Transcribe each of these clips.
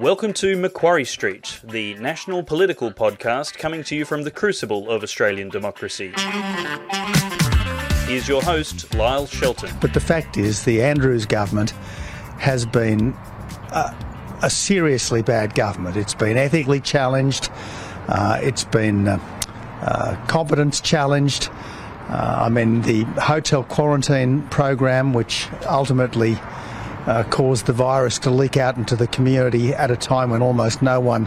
Welcome to Macquarie Street, the national political podcast coming to you from the crucible of Australian democracy. Here's your host, Lyle Shelton. But the fact is, the Andrews government has been a, a seriously bad government. It's been ethically challenged, uh, it's been uh, uh, competence challenged. Uh, I mean, the hotel quarantine program, which ultimately uh, caused the virus to leak out into the community at a time when almost no one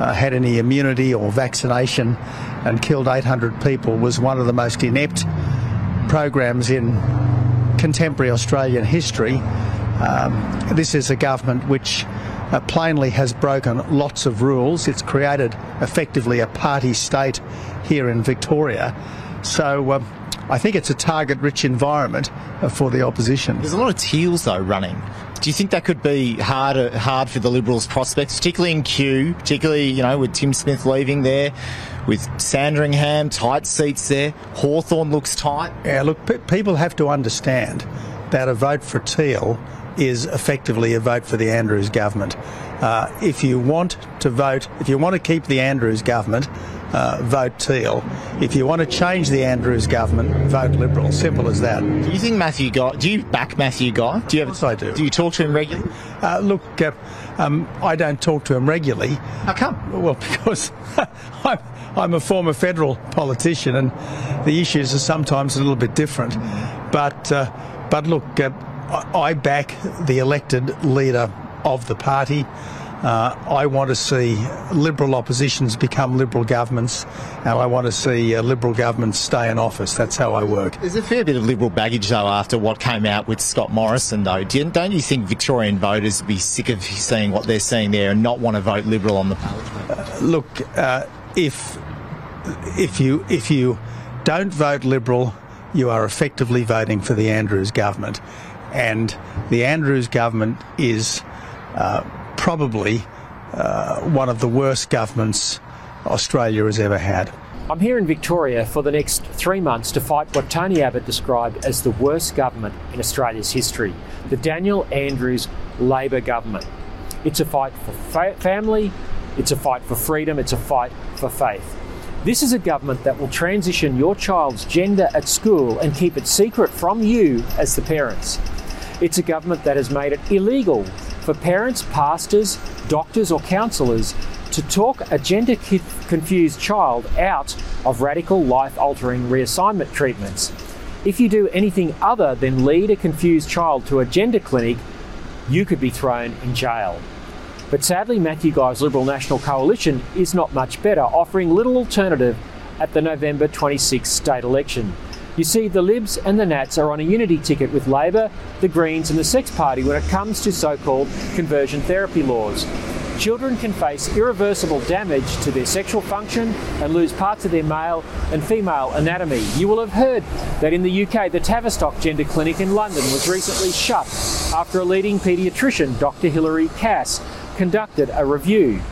uh, had any immunity or vaccination and killed 800 people, was one of the most inept programs in contemporary Australian history. Um, this is a government which uh, plainly has broken lots of rules. It's created effectively a party state here in Victoria. So uh, I think it's a target rich environment uh, for the opposition. There's a lot of teals, though, running. Do you think that could be hard, hard for the Liberals' prospects, particularly in Kew, particularly, you know, with Tim Smith leaving there, with Sandringham, tight seats there, Hawthorn looks tight? Yeah, look, pe- people have to understand that a vote for Teal is effectively a vote for the Andrews government. Uh, if you want to vote, if you want to keep the Andrews government, uh, vote Teal. If you want to change the Andrews government, vote Liberal. Simple as that. Do you think Matthew Guy, do you back Matthew Guy? Do you Yes, I do. Do you talk to him regularly? Uh, look, uh, um, I don't talk to him regularly. How come? Well, because I'm, I'm a former federal politician, and the issues are sometimes a little bit different. But uh, but look, uh, I back the elected leader of the party. Uh, I want to see Liberal oppositions become Liberal governments, and I want to see uh, Liberal governments stay in office. That's how I work. There's a fair bit of Liberal baggage, though, after what came out with Scott Morrison, though. Don't you think Victorian voters would be sick of seeing what they're seeing there and not want to vote Liberal on the ballot? Look, uh, if if you if you don't vote Liberal, you are effectively voting for the Andrews government, and the Andrews government is uh, probably uh, one of the worst governments Australia has ever had. I'm here in Victoria for the next three months to fight what Tony Abbott described as the worst government in Australia's history the Daniel Andrews Labor government. It's a fight for fa- family, it's a fight for freedom, it's a fight for faith. This is a government that will transition your child's gender at school and keep it secret from you as the parents. It's a government that has made it illegal for parents, pastors, doctors, or counsellors to talk a gender confused child out of radical life altering reassignment treatments. If you do anything other than lead a confused child to a gender clinic, you could be thrown in jail. But sadly, Matthew Guy's Liberal National Coalition is not much better, offering little alternative at the November 26 state election. You see, the Libs and the Nats are on a unity ticket with Labor, the Greens, and the Sex Party when it comes to so called conversion therapy laws. Children can face irreversible damage to their sexual function and lose parts of their male and female anatomy. You will have heard that in the UK, the Tavistock Gender Clinic in London was recently shut after a leading paediatrician, Dr. Hilary Cass, conducted a review.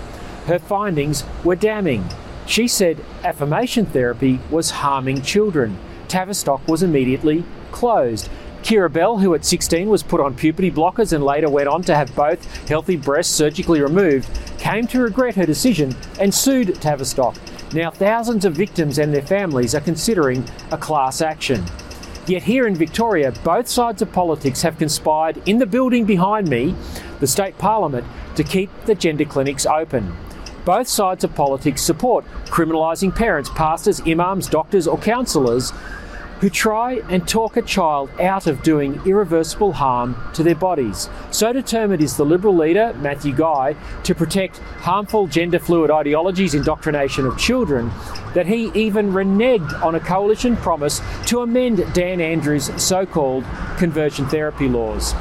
Her findings were damning. She said affirmation therapy was harming children. Tavistock was immediately closed. Keira Bell, who at 16 was put on puberty blockers and later went on to have both healthy breasts surgically removed, came to regret her decision and sued Tavistock. Now, thousands of victims and their families are considering a class action. Yet here in Victoria, both sides of politics have conspired in the building behind me, the state parliament, to keep the gender clinics open. Both sides of politics support criminalising parents, pastors, imams, doctors, or counsellors who try and talk a child out of doing irreversible harm to their bodies. So determined is the Liberal leader, Matthew Guy, to protect harmful gender fluid ideologies, indoctrination of children, that he even reneged on a coalition promise to amend Dan Andrews' so called conversion therapy laws.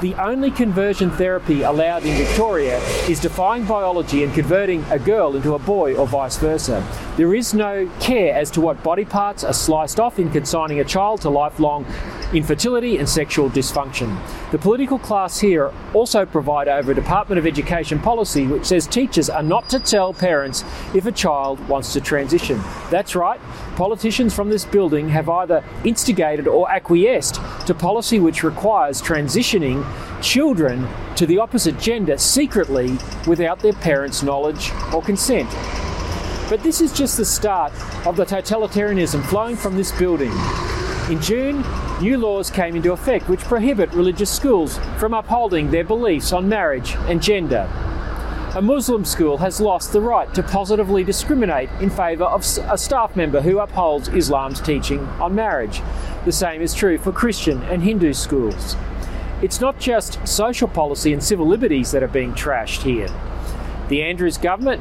The only conversion therapy allowed in Victoria is defying biology and converting a girl into a boy or vice versa. There is no care as to what body parts are sliced off in consigning a child to lifelong infertility, and sexual dysfunction. The political class here also provide over a Department of Education policy which says teachers are not to tell parents if a child wants to transition. That's right, politicians from this building have either instigated or acquiesced to policy which requires transitioning children to the opposite gender secretly without their parents' knowledge or consent. But this is just the start of the totalitarianism flowing from this building. In June, new laws came into effect which prohibit religious schools from upholding their beliefs on marriage and gender. A Muslim school has lost the right to positively discriminate in favour of a staff member who upholds Islam's teaching on marriage. The same is true for Christian and Hindu schools. It's not just social policy and civil liberties that are being trashed here. The Andrews government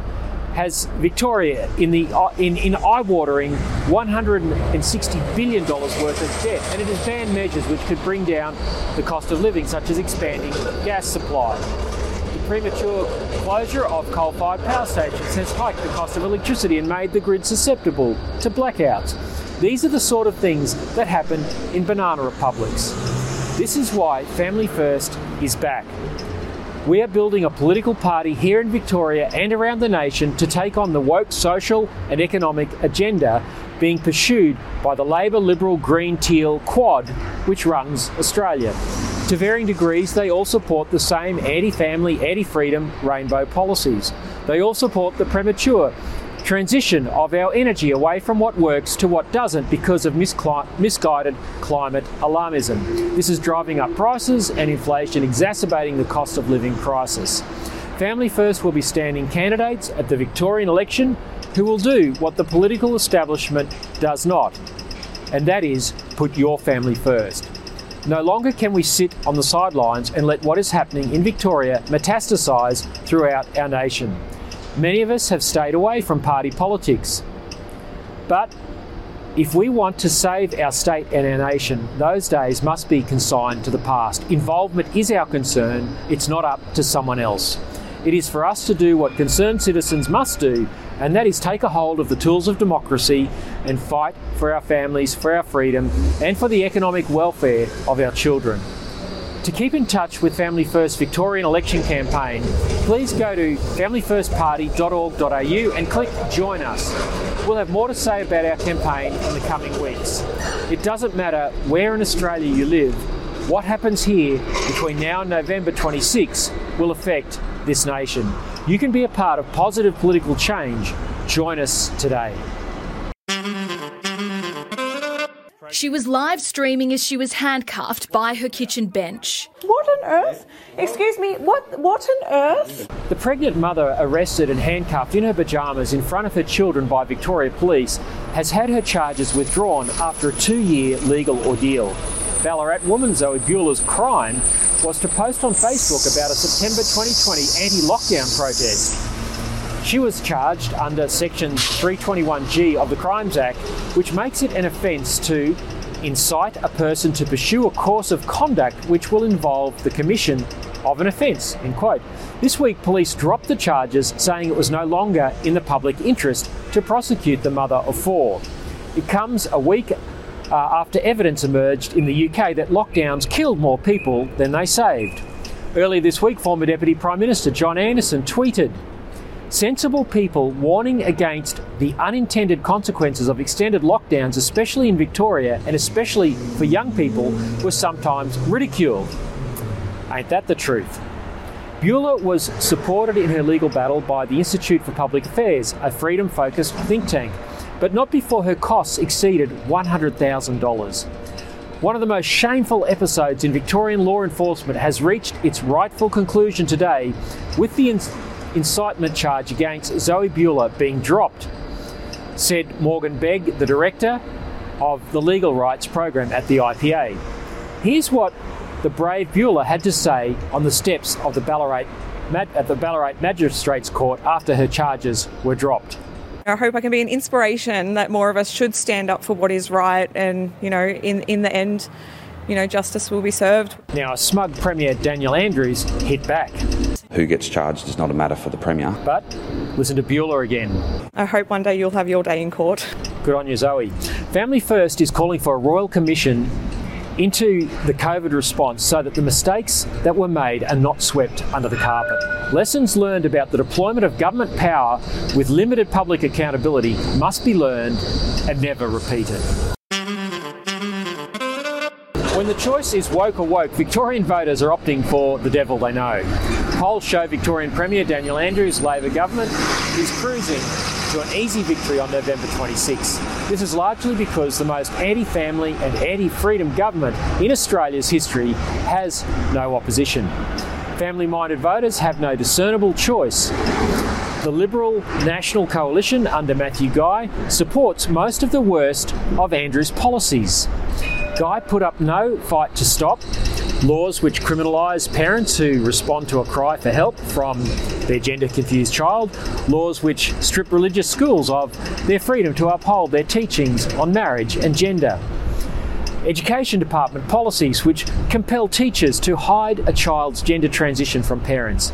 has Victoria in the uh, in, in eye-watering 160 billion dollars worth of debt, and it has banned measures which could bring down the cost of living, such as expanding gas supply. The premature closure of coal-fired power stations has hiked the cost of electricity and made the grid susceptible to blackouts. These are the sort of things that happen in banana republics. This is why Family First is back. We are building a political party here in Victoria and around the nation to take on the woke social and economic agenda being pursued by the Labor Liberal Green Teal Quad, which runs Australia. To varying degrees, they all support the same anti family, anti freedom rainbow policies. They all support the premature transition of our energy away from what works to what doesn't because of misguided climate alarmism. This is driving up prices and inflation, exacerbating the cost of living crisis. Family First will be standing candidates at the Victorian election who will do what the political establishment does not, and that is put your family first. No longer can we sit on the sidelines and let what is happening in Victoria metastasise throughout our nation. Many of us have stayed away from party politics. But if we want to save our state and our nation, those days must be consigned to the past. Involvement is our concern, it's not up to someone else. It is for us to do what concerned citizens must do, and that is take a hold of the tools of democracy and fight for our families, for our freedom, and for the economic welfare of our children. To keep in touch with Family First Victorian election campaign, please go to familyfirstparty.org.au and click Join Us. We'll have more to say about our campaign in the coming weeks. It doesn't matter where in Australia you live, what happens here between now and November 26 will affect this nation. You can be a part of positive political change. Join us today. She was live streaming as she was handcuffed by her kitchen bench. What on earth? Excuse me, what what on earth? The pregnant mother arrested and handcuffed in her pyjamas in front of her children by Victoria Police has had her charges withdrawn after a two-year legal ordeal. Ballarat woman Zoe Buhler's crime was to post on Facebook about a September 2020 anti-lockdown protest. She was charged under Section 321G of the Crimes Act, which makes it an offence to incite a person to pursue a course of conduct which will involve the commission of an offence. End quote. This week, police dropped the charges, saying it was no longer in the public interest to prosecute the mother of four. It comes a week uh, after evidence emerged in the UK that lockdowns killed more people than they saved. Earlier this week, former Deputy Prime Minister John Anderson tweeted Sensible people warning against the unintended consequences of extended lockdowns, especially in Victoria and especially for young people, were sometimes ridiculed. Ain't that the truth? Buhler was supported in her legal battle by the Institute for Public Affairs, a freedom focused think tank, but not before her costs exceeded $100,000. One of the most shameful episodes in Victorian law enforcement has reached its rightful conclusion today with the incitement charge against Zoe Buhler being dropped, said Morgan Begg, the director of the legal rights program at the IPA. Here's what the brave Buhler had to say on the steps of the Ballarat at the Ballarat Magistrates Court after her charges were dropped. I hope I can be an inspiration that more of us should stand up for what is right and, you know, in, in the end, you know, justice will be served. Now, smug Premier Daniel Andrews hit back. Who gets charged is not a matter for the Premier. But listen to Buhler again. I hope one day you'll have your day in court. Good on you, Zoe. Family First is calling for a royal commission into the COVID response so that the mistakes that were made are not swept under the carpet. Lessons learned about the deployment of government power with limited public accountability must be learned and never repeated. The choice is woke or woke, Victorian voters are opting for the devil they know. Polls show Victorian Premier Daniel Andrews' Labor government is cruising to an easy victory on November 26. This is largely because the most anti family and anti freedom government in Australia's history has no opposition. Family minded voters have no discernible choice. The Liberal National Coalition under Matthew Guy supports most of the worst of Andrews' policies. Guy put up no fight to stop laws which criminalise parents who respond to a cry for help from their gender confused child, laws which strip religious schools of their freedom to uphold their teachings on marriage and gender. Education Department policies which compel teachers to hide a child's gender transition from parents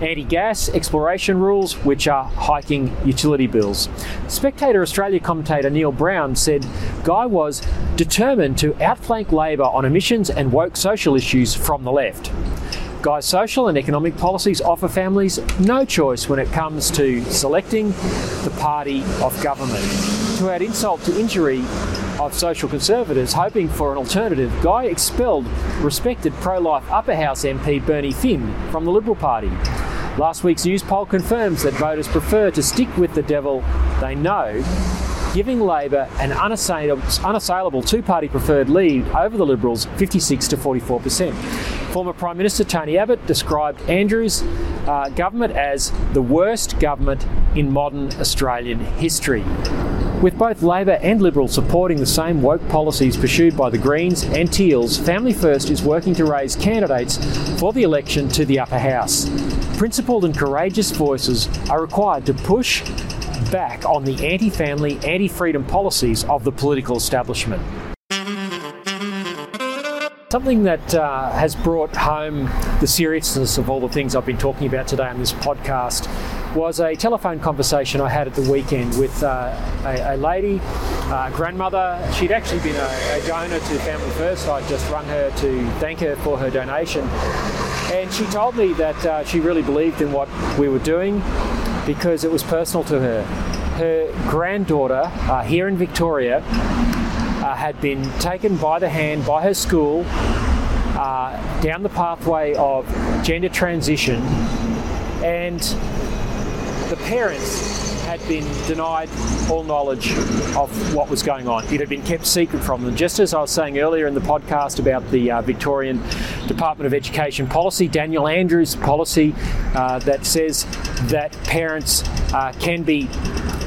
anti gas exploration rules, which are hiking utility bills. Spectator Australia commentator Neil Brown said Guy was determined to outflank Labor on emissions and woke social issues from the left. Guy's social and economic policies offer families no choice when it comes to selecting the party of government. To add insult to injury, of social conservatives hoping for an alternative, Guy expelled respected pro life upper house MP Bernie Finn from the Liberal Party. Last week's Newspoll confirms that voters prefer to stick with the devil they know, giving Labor an unassailable, unassailable two party preferred lead over the Liberals 56 to 44%. Former Prime Minister Tony Abbott described Andrews' uh, government as the worst government in modern Australian history. With both Labor and Liberal supporting the same woke policies pursued by the Greens and Teals, Family First is working to raise candidates for the election to the upper house. Principled and courageous voices are required to push back on the anti family, anti freedom policies of the political establishment. Something that uh, has brought home the seriousness of all the things I've been talking about today on this podcast was a telephone conversation I had at the weekend with uh, a, a, lady, uh, grandmother. She'd actually been a, a donor to Family First. I'd just rung her to thank her for her donation. And she told me that uh, she really believed in what we were doing because it was personal to her. Her granddaughter uh, here in Victoria uh, had been taken by the hand by her school uh, down the pathway of gender transition, and the parents had been denied all knowledge of what was going on. It had been kept secret from them. Just as I was saying earlier in the podcast about the uh, Victorian Department of Education policy, Daniel Andrews' policy uh, that says that parents uh, can be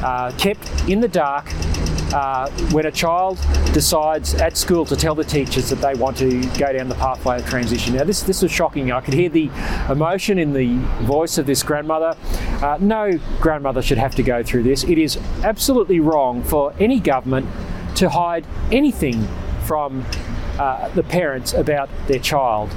uh, kept in the dark uh, when a child decides at school to tell the teachers that they want to go down the pathway of transition. Now, this this was shocking. I could hear the emotion in the voice of this grandmother. Uh, no grandmother should have to go through this. It is absolutely wrong for any government to hide anything from uh, the parents about their child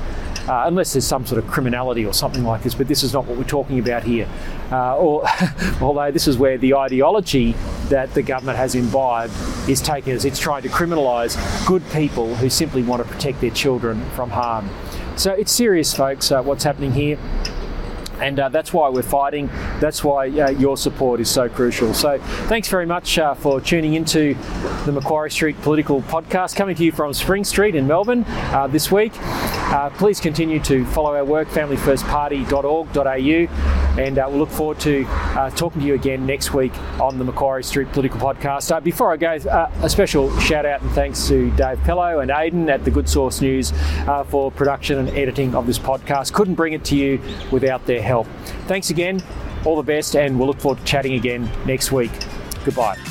uh, unless there's some sort of criminality or something like this. But this is not what we're talking about here. Uh, or, although this is where the ideology that the government has imbibed is taken as it's trying to criminalise good people who simply want to protect their children from harm. So it's serious, folks, uh, what's happening here and uh, that's why we're fighting. That's why uh, your support is so crucial. So, thanks very much uh, for tuning into the Macquarie Street Political Podcast, coming to you from Spring Street in Melbourne uh, this week. Uh, please continue to follow our work, familyfirstparty.org.au, and uh, we'll look forward to talking to you again next week on the Macquarie Street Political Podcast. before I go, a special shout out and thanks to Dave Pello and Aidan at the Good Source News for production and editing of this podcast. Couldn't bring it to you without their help. Thanks again, all the best, and we'll look forward to chatting again next week. Goodbye.